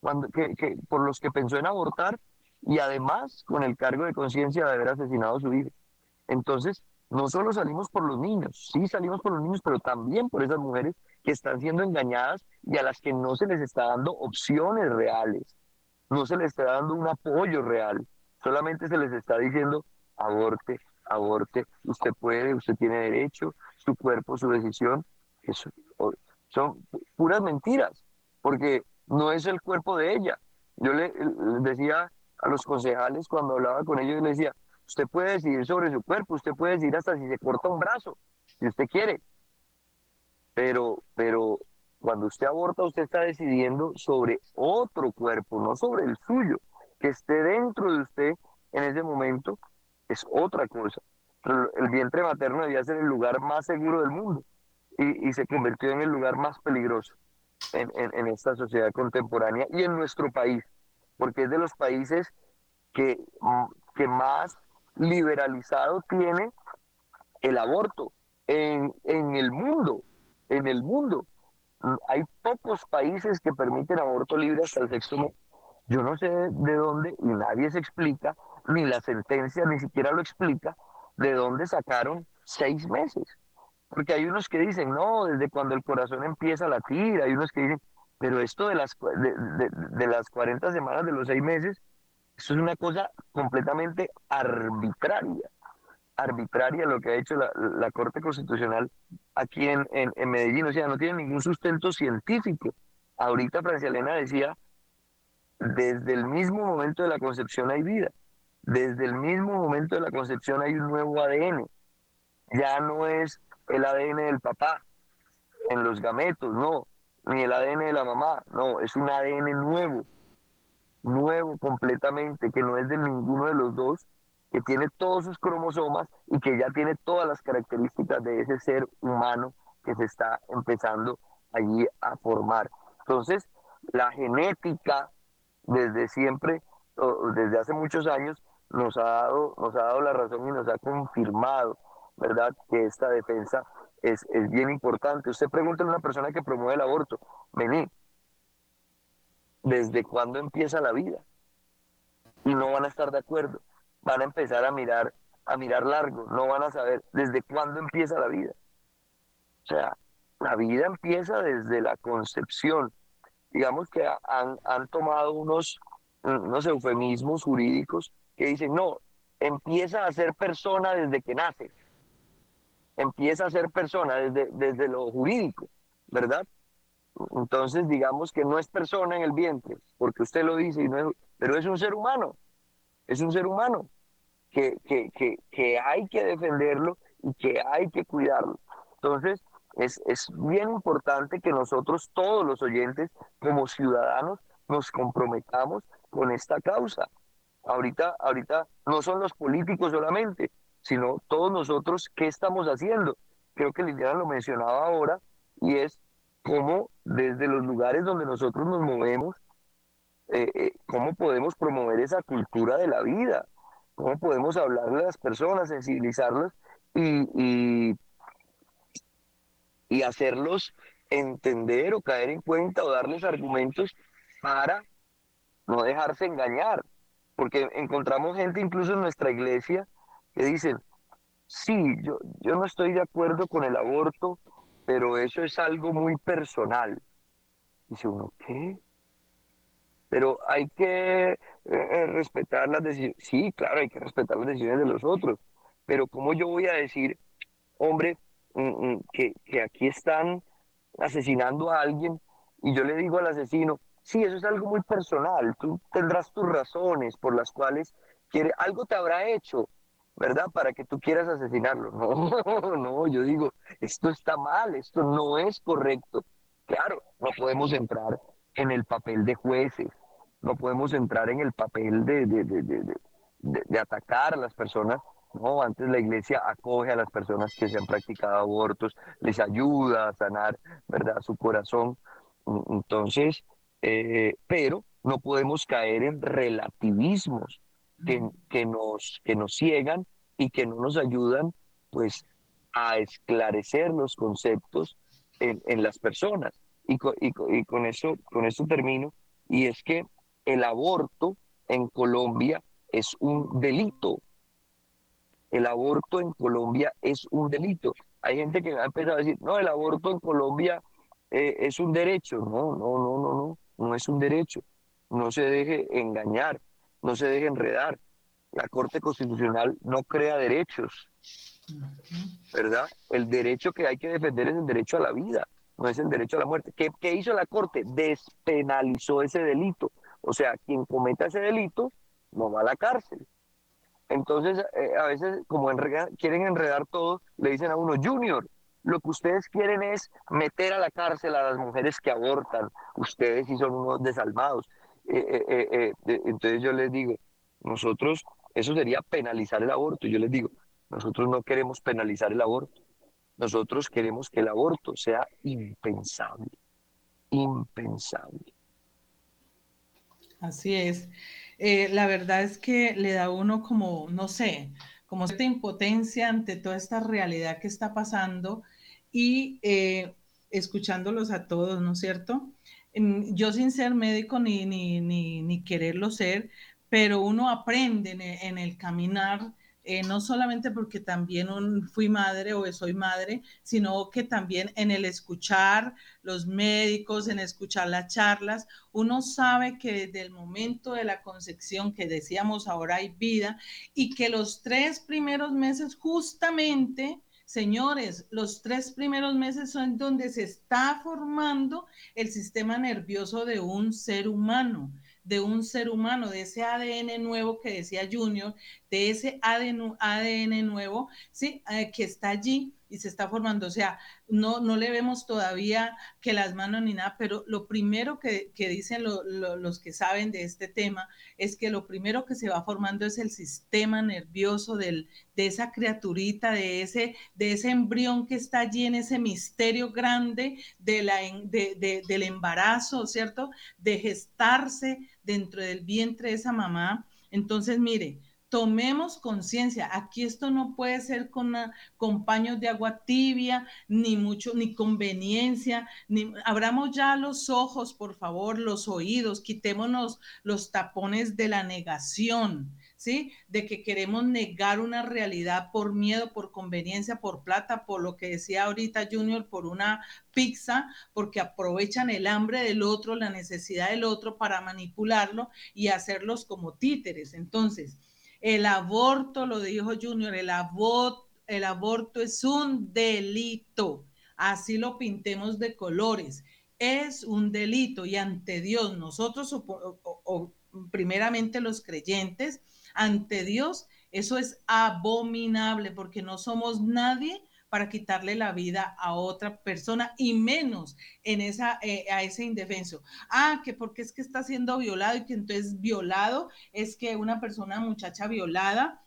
cuando, que, por los que pensó en abortar y además con el cargo de conciencia de haber asesinado a su hijo. Entonces, no solo salimos por los niños, sí salimos por los niños, pero también por esas mujeres que están siendo engañadas y a las que no se les está dando opciones reales, no se les está dando un apoyo real. Solamente se les está diciendo, aborte, aborte, usted puede, usted tiene derecho, su cuerpo, su decisión. Eso, son puras mentiras, porque no es el cuerpo de ella. Yo le, decía a los concejales cuando hablaba con ellos, les decía, usted puede decidir sobre su cuerpo, usted puede decidir hasta si se corta un brazo, si usted quiere. Pero, pero cuando usted aborta, usted está decidiendo sobre otro cuerpo, no sobre el suyo que esté dentro de usted en ese momento es otra cosa. El vientre materno debía ser el lugar más seguro del mundo y, se convirtió en el lugar más peligroso en, esta sociedad contemporánea y en nuestro país, porque es de los países que, que más liberalizado tiene el aborto en, en el mundo, en el mundo. Hay pocos países que permiten aborto libre hasta el sexto mes. Yo no sé de dónde, y nadie se explica, ni la sentencia ni siquiera lo explica, de dónde sacaron seis meses. Porque hay unos que dicen, no, desde cuando el corazón empieza a latir, hay unos que dicen, pero esto de las, de, las 40 semanas de los seis meses, eso es una cosa completamente arbitraria, arbitraria lo que ha hecho la, Corte Constitucional aquí en, en, en, Medellín, o sea, no tiene ningún sustento científico. Ahorita Francia Elena decía desde el mismo momento de la concepción hay vida. Desde el mismo momento de la concepción hay un nuevo ADN. Ya no es el ADN del papá en los gametos, no, ni el ADN de la mamá, no, es un ADN nuevo, nuevo completamente, que no es de ninguno de los dos, que tiene todos sus cromosomas y que ya tiene todas las características de ese ser humano que se está empezando allí a formar. Entonces, la genética desde siempre, desde hace muchos años, nos ha dado, nos ha dado la razón y nos ha confirmado, ¿verdad?, que esta defensa es, es bien importante. Usted pregunta a una persona que promueve el aborto, vení, ¿desde cuándo empieza la vida? Y no van a estar de acuerdo, van a empezar a mirar, a mirar largo, no van a saber desde cuándo empieza la vida. O sea, la vida empieza desde la concepción, digamos que han, han tomado unos, unos eufemismos jurídicos que dicen, no, empieza a ser persona desde que nace, empieza a ser persona desde, desde lo jurídico, ¿verdad? Entonces, digamos que no es persona en el vientre, porque usted lo dice, y no pero es un ser humano, es un ser humano que, que, que, que hay que defenderlo y que hay que cuidarlo. Entonces, es, es bien importante que nosotros, todos los oyentes, como ciudadanos, nos comprometamos con esta causa. Ahorita, ahorita no son los políticos solamente, sino todos nosotros, ¿qué estamos haciendo? Creo que Liliana lo mencionaba ahora, y es cómo desde los lugares donde nosotros nos movemos, eh, eh, cómo podemos promover esa cultura de la vida, cómo podemos hablarle a las personas, sensibilizarlas y, y, y hacerlos entender o caer en cuenta o darles argumentos para no dejarse engañar. Porque encontramos gente incluso en nuestra iglesia que dicen, sí, yo, yo no estoy de acuerdo con el aborto, pero eso es algo muy personal. Dice uno, ¿qué? Pero hay que eh, eh, respetar las decisiones. Sí, claro, hay que respetar las decisiones de los otros. Pero ¿cómo yo voy a decir, hombre, mm, mm, que, que aquí están asesinando a alguien y yo le digo al asesino, sí, eso es algo muy personal, tú tendrás tus razones por las cuales quiere, algo te habrá hecho, ¿verdad? Para que tú quieras asesinarlo. No, no, yo digo, esto está mal, esto no es correcto. Claro, no podemos entrar en el papel de jueces, no podemos entrar en el papel de, de, de, de, atacar a las personas. No, antes la iglesia acoge a las personas que se han practicado abortos, les ayuda a sanar, ¿verdad? Su corazón. Entonces, eh, pero no podemos caer en relativismos que, nos, que nos ciegan y que no nos ayudan pues a esclarecer los conceptos en, las personas. Y, y, con, eso, con eso termino, y es que el aborto en Colombia es un delito. El aborto en Colombia es un delito. Hay gente que ha empezado a decir, no, el aborto en Colombia eh, es un derecho. No, no, no, no, no, no es un derecho. No se deje engañar no se deje enredar. La Corte Constitucional no crea derechos, ¿verdad? El derecho que hay que defender es el derecho a la vida, no es el derecho a la muerte. ¿Qué, hizo la Corte? Despenalizó ese delito. O sea, quien cometa ese delito no va a la cárcel. Entonces, eh, a veces, como quieren enredar todo, le dicen a uno, Junior, lo que ustedes quieren es meter a la cárcel a las mujeres que abortan. Ustedes sí son unos desalmados. Eh, eh, eh, entonces yo les digo, nosotros, eso sería penalizar el aborto. Yo les digo, nosotros no queremos penalizar el aborto. Nosotros queremos que el aborto sea impensable, impensable. Así es. la verdad es que le da uno como, no sé, como cierta impotencia ante toda esta realidad que está pasando y escuchándolos a todos, ¿no es cierto? yo sin ser médico ni, ni, ni, quererlo ser, pero uno aprende en, el caminar, eh, no solamente porque también fui madre o soy madre, sino que también en el escuchar los médicos, en escuchar las charlas, uno sabe que desde el momento de la concepción que decíamos ahora hay vida y que los tres primeros meses justamente Señores, los tres primeros meses son donde se está formando el sistema nervioso de un ser humano, de un ser humano, de ese ADN nuevo que decía Junior, de ese ADN, nuevo, ¿sí? Eh, que está allí y se está formando. O sea, no, no le vemos todavía que las manos ni nada, pero lo primero que, dicen los que saben de este tema es que lo primero que se va formando es el sistema nervioso del, de esa criaturita, de ese, de ese embrión que está allí en ese misterio grande de la, del embarazo, ¿cierto? De gestarse dentro del vientre de esa mamá. Entonces, mire, tomemos conciencia. Aquí esto no puede ser con, con, paños de agua tibia, ni mucho, ni conveniencia, ni abramos ya los ojos, por favor, los oídos, quitémonos los tapones de la negación. ¿Sí? De que queremos negar una realidad por miedo, por conveniencia, por plata, por lo que decía ahorita Junior, por una pizza, porque aprovechan el hambre del otro, la necesidad del otro para manipularlo y hacerlos como títeres. Entonces, el aborto, lo dijo Junior, el, aborto, el aborto es un delito. Así lo pintemos de colores. Es un delito y ante Dios, nosotros, o, primeramente los creyentes, ante Dios, eso es abominable porque no somos nadie para quitarle la vida a otra persona y menos en esa, eh, a ese indefenso. Ah, que porque es que está siendo violado y que entonces violado es que una persona, muchacha violada,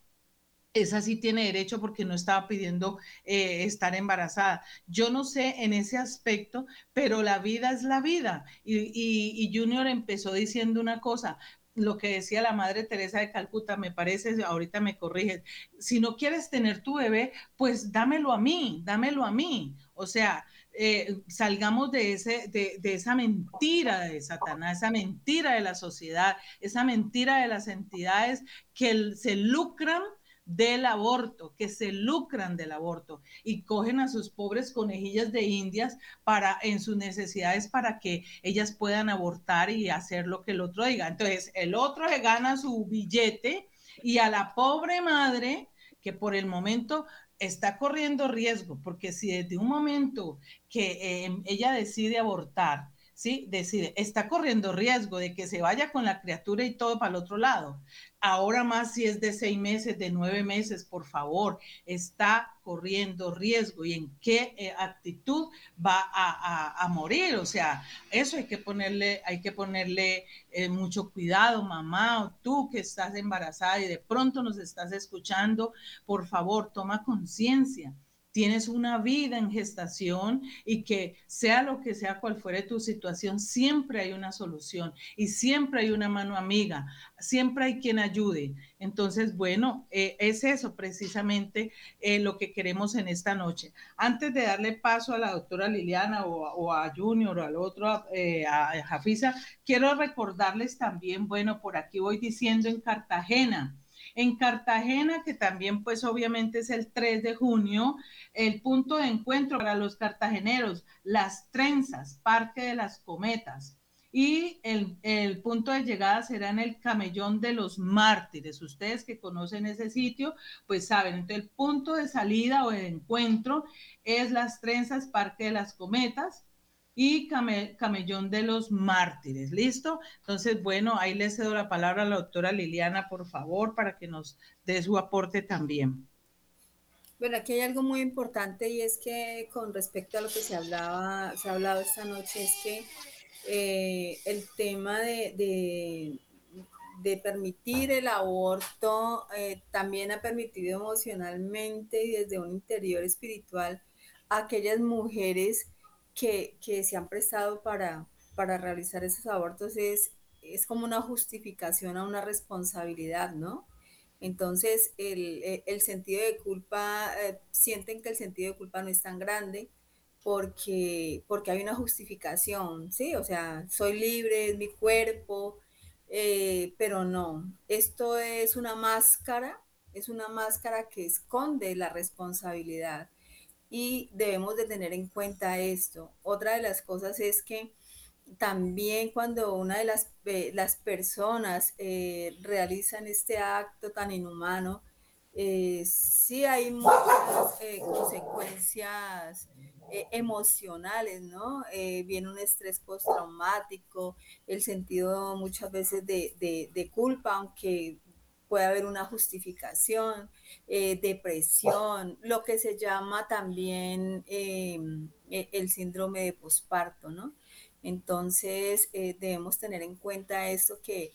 esa sí tiene derecho porque no estaba pidiendo eh, estar embarazada. Yo no sé en ese aspecto, pero la vida es la vida. Y, Junior empezó diciendo una cosa, lo que decía la madre Teresa de Calcuta, me parece, ahorita me corriges, si no quieres tener tu bebé, pues dámelo a mí, dámelo a mí. O sea, eh, salgamos de, ese, de, de, esa mentira de Satanás, esa mentira de la sociedad, esa mentira de las entidades que se lucran del aborto, que se lucran del aborto y cogen a sus pobres conejillas de indias para en sus necesidades para que ellas puedan abortar y hacer lo que el otro diga. Entonces, el otro le gana su billete y a la pobre madre que por el momento está corriendo riesgo, porque si desde un momento que eh, ella decide abortar, ¿sí? Decide, está corriendo riesgo de que se vaya con la criatura y todo para el otro lado. Ahora más si es de seis meses, de nueve meses, por favor, está corriendo riesgo y en qué eh, actitud va a, morir. O sea, eso hay que ponerle, hay que ponerle eh, mucho cuidado, mamá, o tú que estás embarazada y de pronto nos estás escuchando, por favor, toma conciencia tienes una vida en gestación y que sea lo que sea cual fuere tu situación, siempre hay una solución y siempre hay una mano amiga, siempre hay quien ayude. Entonces, bueno, eh, es eso precisamente eh, lo que queremos en esta noche. Antes de darle paso a la doctora Liliana o, a Junior o al otro, eh, a Jafisa, quiero recordarles también, bueno, por aquí voy diciendo en Cartagena. En Cartagena, que también pues obviamente es el 3 de junio, el punto de encuentro para los cartageneros, las trenzas, Parque de las Cometas. Y el, el, punto de llegada será en el Camellón de los Mártires. Ustedes que conocen ese sitio, pues saben. Entonces, el punto de salida o de encuentro es las trenzas Parque de las Cometas y Camellón de los Mártires. ¿Listo? Entonces, bueno, ahí le cedo la palabra a la doctora Liliana, por favor, para que nos dé su aporte también. Bueno, aquí hay algo muy importante y es que con respecto a lo que se hablaba, se ha hablado esta noche, es que eh, el tema de, de, permitir el aborto eh, también ha permitido emocionalmente y desde un interior espiritual a aquellas mujeres que, se han prestado para, para realizar esos abortos es, es como una justificación a una responsabilidad, ¿no? Entonces, el, e, sentido de culpa, eh, sienten que el sentido de culpa no es tan grande porque, porque hay una justificación, ¿sí? O sea, soy libre, es mi cuerpo, eh, pero no, esto es una máscara, es una máscara que esconde la responsabilidad y debemos de tener en cuenta esto. Otra de las cosas es que también cuando una de las, eh, las personas eh, realizan este acto tan inhumano, eh, sí hay muchas consecuencias emocionales, ¿no? viene un estrés postraumático, el sentido muchas veces de, de culpa, aunque puede haber una justificación, eh, depresión, lo que se llama también em, e, el síndrome de posparto, ¿no? Entonces eh, debemos tener en cuenta esto que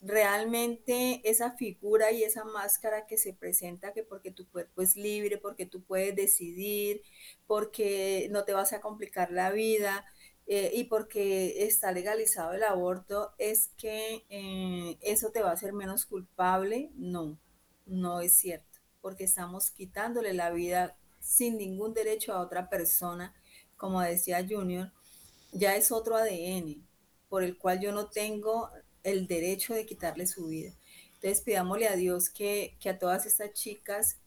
realmente esa figura y esa máscara que se presenta, que porque tu cuerpo es libre, porque tú puedes decidir, porque no te vas a complicar la vida, eh, y porque está legalizado el aborto, es que eh, eso te va a hacer menos culpable. No, no es cierto, porque estamos quitándole la vida sin ningún derecho a otra persona, como decía Junior, ya es otro ADN por el cual yo no tengo el derecho de quitarle su vida. Entonces pidámosle a Dios que, que a todas estas chicas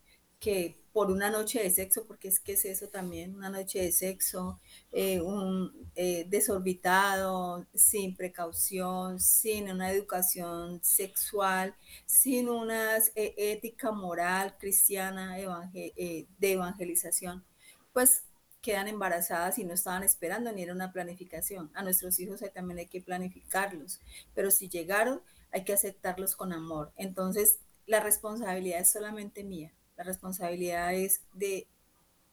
que por una noche de sexo, porque es que es eso también, una noche de sexo, eh, un eh, desorbitado, sin precaución, sin una educación sexual, sin una eh, ética moral cristiana de evangelización, pues quedan embarazadas y no estaban esperando ni era una planificación. A nuestros hijos también hay que planificarlos, pero si llegaron, hay que aceptarlos con amor. Entonces, la responsabilidad es solamente mía la responsabilidad es de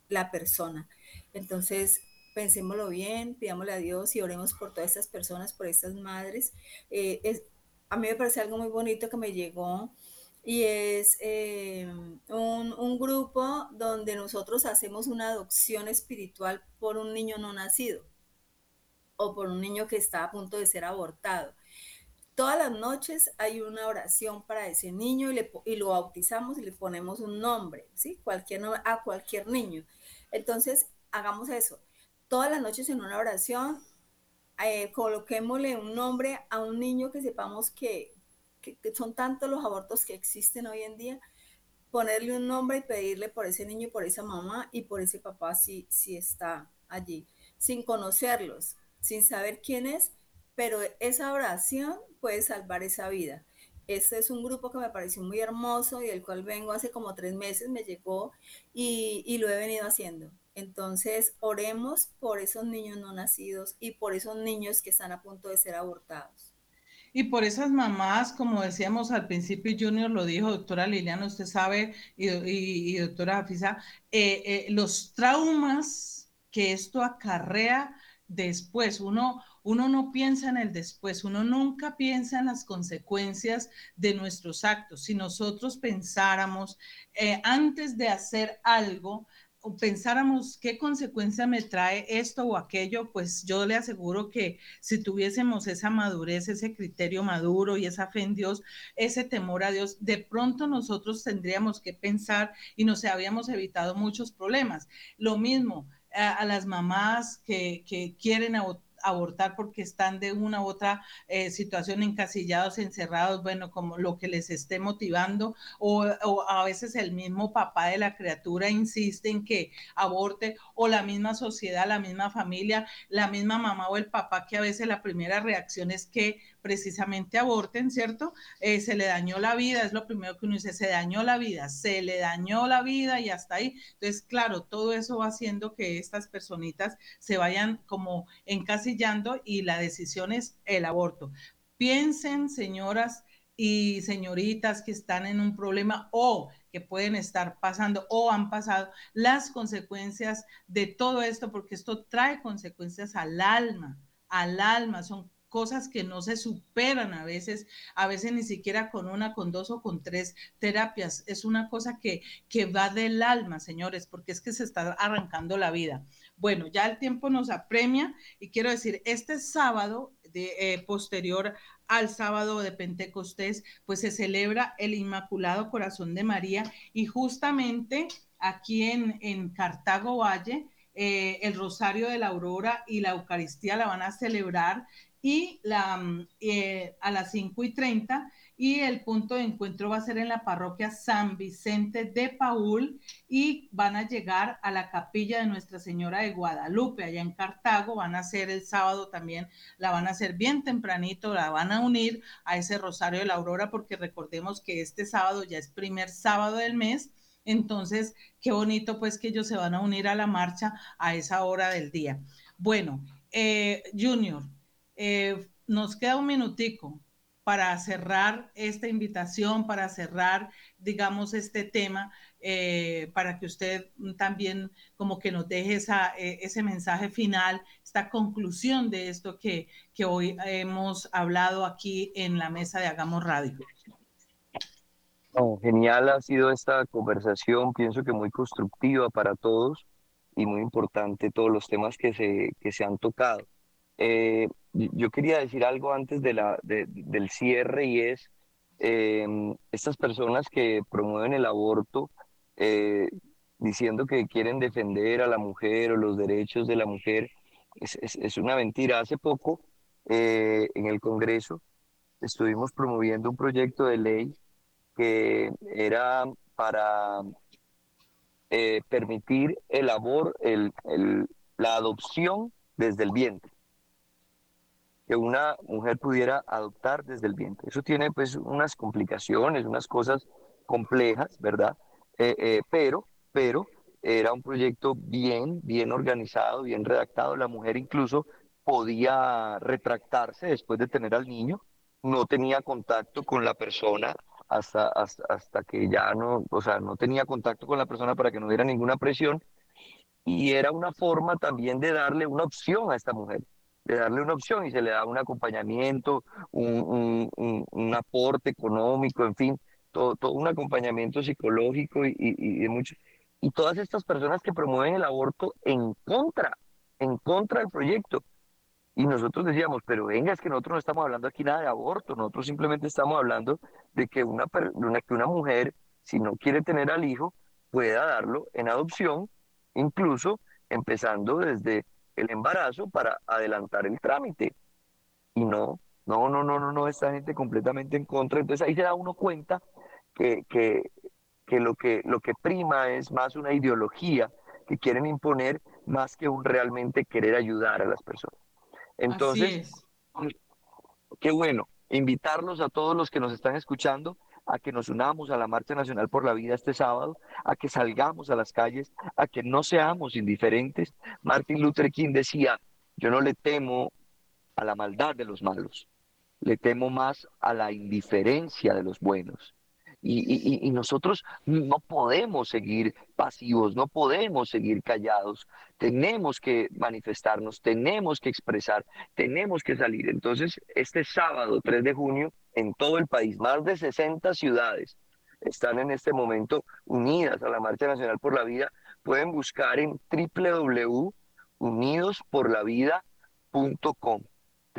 la persona. Entonces, pensémoslo bien, pidámosle a Dios y oremos por todas estas personas, por estas madres. Eh, a mí me parece algo muy bonito que me llegó y es eh, un, un, grupo donde nosotros hacemos una adopción espiritual por un niño no nacido o por un niño que está a punto de ser abortado. Todas las noches hay una oración para ese niño y, le, lo bautizamos y le ponemos un nombre, ¿sí? A cualquier niño. Entonces, hagamos eso. Todas las noches en una oración, eh, coloquémosle un nombre a un niño que sepamos que, que, son tantos los abortos que existen hoy en día, ponerle un nombre y pedirle por ese niño, por esa mamá y por ese papá si, si está allí, sin conocerlos, sin saber quién es, pero esa oración puede salvar esa vida. Este es un grupo que me pareció muy hermoso y del cual vengo hace como tres meses, me llegó y, y lo he venido haciendo. Entonces, oremos por esos niños no nacidos y por esos niños que están a punto de ser abortados. Y por esas mamás, como decíamos al principio, Junior lo dijo, doctora Liliana, usted sabe, y, y, doctora Afisa, eh, eh, los traumas que esto acarrea después. Uno, uno no piensa en el después, uno nunca piensa en las consecuencias de nuestros actos. Si nosotros pensáramos eh, antes de hacer algo, pensáramos qué consecuencia me trae esto o aquello, pues yo le aseguro que si tuviésemos esa madurez, ese criterio maduro y esa fe en Dios, ese temor a Dios, de pronto nosotros tendríamos que pensar y nos habíamos evitado muchos problemas. Lo mismo, a, las mamás que, que quieren abortar porque están de una u otra eh, situación encasillados, encerrados, bueno, como lo que les esté motivando, o, a veces el mismo papá de la criatura insiste en que aborte, o la misma sociedad, la misma familia, la misma mamá o el papá, que a veces la primera reacción es que precisamente aborten, ¿cierto? Eh, se le dañó la vida, es lo primero que uno dice, se dañó la vida, se le dañó la vida y hasta ahí. Entonces, claro, todo eso va haciendo que estas personitas se vayan como encasillando y la decisión es el aborto. Piensen, señoras y señoritas que están en un problema o que pueden estar pasando o han pasado las consecuencias de todo esto, porque esto trae consecuencias al alma, al alma, son cosas que no se superan a veces, a veces ni siquiera con una, con dos o con tres terapias. Es una cosa que, que va del alma, señores, porque es que se está arrancando la vida. Bueno, ya el tiempo nos apremia y quiero decir, este sábado eh, posterior al sábado de Pentecostés, pues se celebra el Inmaculado Corazón de María y justamente aquí en, en Cartago Valle, eh, el Rosario de la Aurora y la Eucaristía la van a celebrar y mm, eh, a las 5 y 30 y el punto de encuentro va a ser en la parroquia San Vicente de Paul y van a llegar a la capilla de Nuestra Señora de Guadalupe, allá en Cartago, van a ser el sábado también, la van a hacer bien tempranito, la van a unir a ese Rosario de la Aurora, porque recordemos que este sábado ya es primer sábado del mes, entonces qué bonito pues que ellos se van a unir a la marcha a esa hora del día. Bueno, eh, Junior, eh, nos queda un minutico para cerrar esta invitación, para cerrar, digamos, este tema, eh, para que usted también como que nos deje esa, eh, ese mensaje final, esta conclusión de esto que, que hoy hemos hablado aquí en la mesa de Hagamos Radio. genial ha sido esta conversación, pienso que muy constructiva para todos y muy importante todos los temas que se, que se han tocado. Eh, yo quería decir algo antes de la, del cierre y es em, estas personas que promueven el aborto eh, diciendo que quieren defender a la mujer o los derechos de la mujer, es, es, una mentira. Hace poco eh, en el Congreso estuvimos promoviendo un proyecto de ley que era para eh, permitir el aborto, el, el, la adopción desde el vientre que una mujer pudiera adoptar desde el vientre. Eso tiene pues unas complicaciones, unas cosas complejas, ¿verdad? Eh, eh, pero, pero era un proyecto bien, bien organizado, bien redactado. La mujer incluso podía retractarse después de tener al niño, no tenía contacto con la persona hasta, hasta, hasta que ya no, o sea, no tenía contacto con la persona para que no diera ninguna presión. Y era una forma también de darle una opción a esta mujer de darle una opción y se le da un acompañamiento, un, un, un, aporte económico, en fin, todo, todo un acompañamiento psicológico y, y, de mucho. Y todas estas personas que promueven el aborto en contra, en contra del proyecto. Y nosotros decíamos, pero venga, es que nosotros no estamos hablando aquí nada de aborto, nosotros simplemente estamos hablando de que una, una, que una mujer, si no quiere tener al hijo, pueda darlo en adopción, incluso empezando desde el embarazo para adelantar el trámite. Y no, no, no, no, no, no, esta gente completamente en contra. Entonces ahí se da uno cuenta que, que, que, lo, que lo que prima es más una ideología que quieren imponer más que un realmente querer ayudar a las personas. Entonces, qué bueno, invitarlos a todos los que nos están escuchando a que nos unamos a la Marcha Nacional por la Vida este sábado, a que salgamos a las calles, a que no seamos indiferentes. Martin Luther King decía, yo no le temo a la maldad de los malos, le temo más a la indiferencia de los buenos. Y, nosotros no podemos seguir pasivos, no podemos seguir callados, tenemos que manifestarnos, tenemos que expresar, tenemos que salir. Entonces, este sábado 3 de junio, en todo el país, más de 60 ciudades están en este momento unidas a la Marcha Nacional por la Vida. Pueden buscar en www.unidosporlavida.com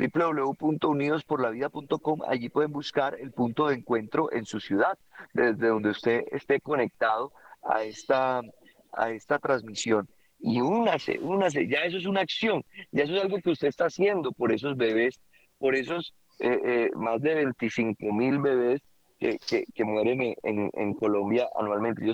www.unidosporlavida.com. Allí pueden buscar el punto de encuentro en su ciudad, desde donde usted esté conectado a esta, a esta transmisión. Y únase, únase, ya eso es una acción, ya eso es algo que usted está haciendo por esos bebés, por esos eh, eh, más de 25 mil bebés que, que, mueren en, en, Colombia anualmente.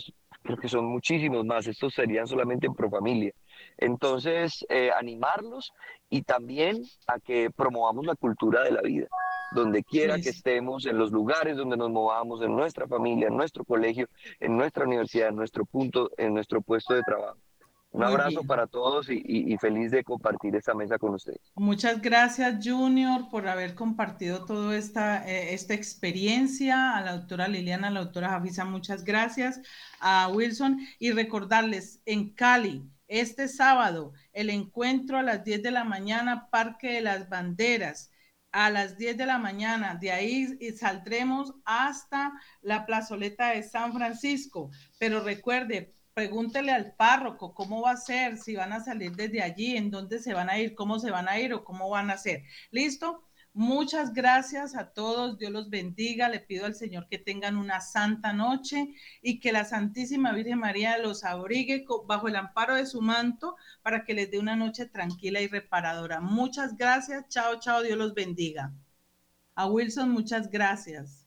Creo que son muchísimos más, estos serían solamente en Profamilia. Entonces, eh, animarlos y también a que promovamos la cultura de la vida, donde quiera que estemos, en los lugares donde nos movamos, en nuestra familia, en nuestro colegio, en nuestra universidad, en nuestro punto, en nuestro puesto de trabajo. Un abrazo para todos y, feliz de compartir esta mesa con ustedes. Muchas gracias, Junior, por haber compartido toda esta, eh, esta experiencia. A la doctora Liliana, a la doctora Jafisa, muchas gracias. A Wilson y recordarles, en Cali, este sábado, el encuentro a las 10 de la mañana, Parque de las Banderas, a las 10 de la mañana. De ahí saldremos hasta la plazoleta de San Francisco. Pero recuerde, pregúntele al párroco cómo va a ser, si van a salir desde allí, en dónde se van a ir, cómo se van a ir o cómo van a hacer. ¿Listo? Muchas gracias a todos, Dios los bendiga, le pido al Señor que tengan una santa noche y que la Santísima Virgen María los abrigue bajo el amparo de su manto para que les dé una noche tranquila y reparadora. Muchas gracias, chao, chao, Dios los bendiga. A Wilson, muchas gracias.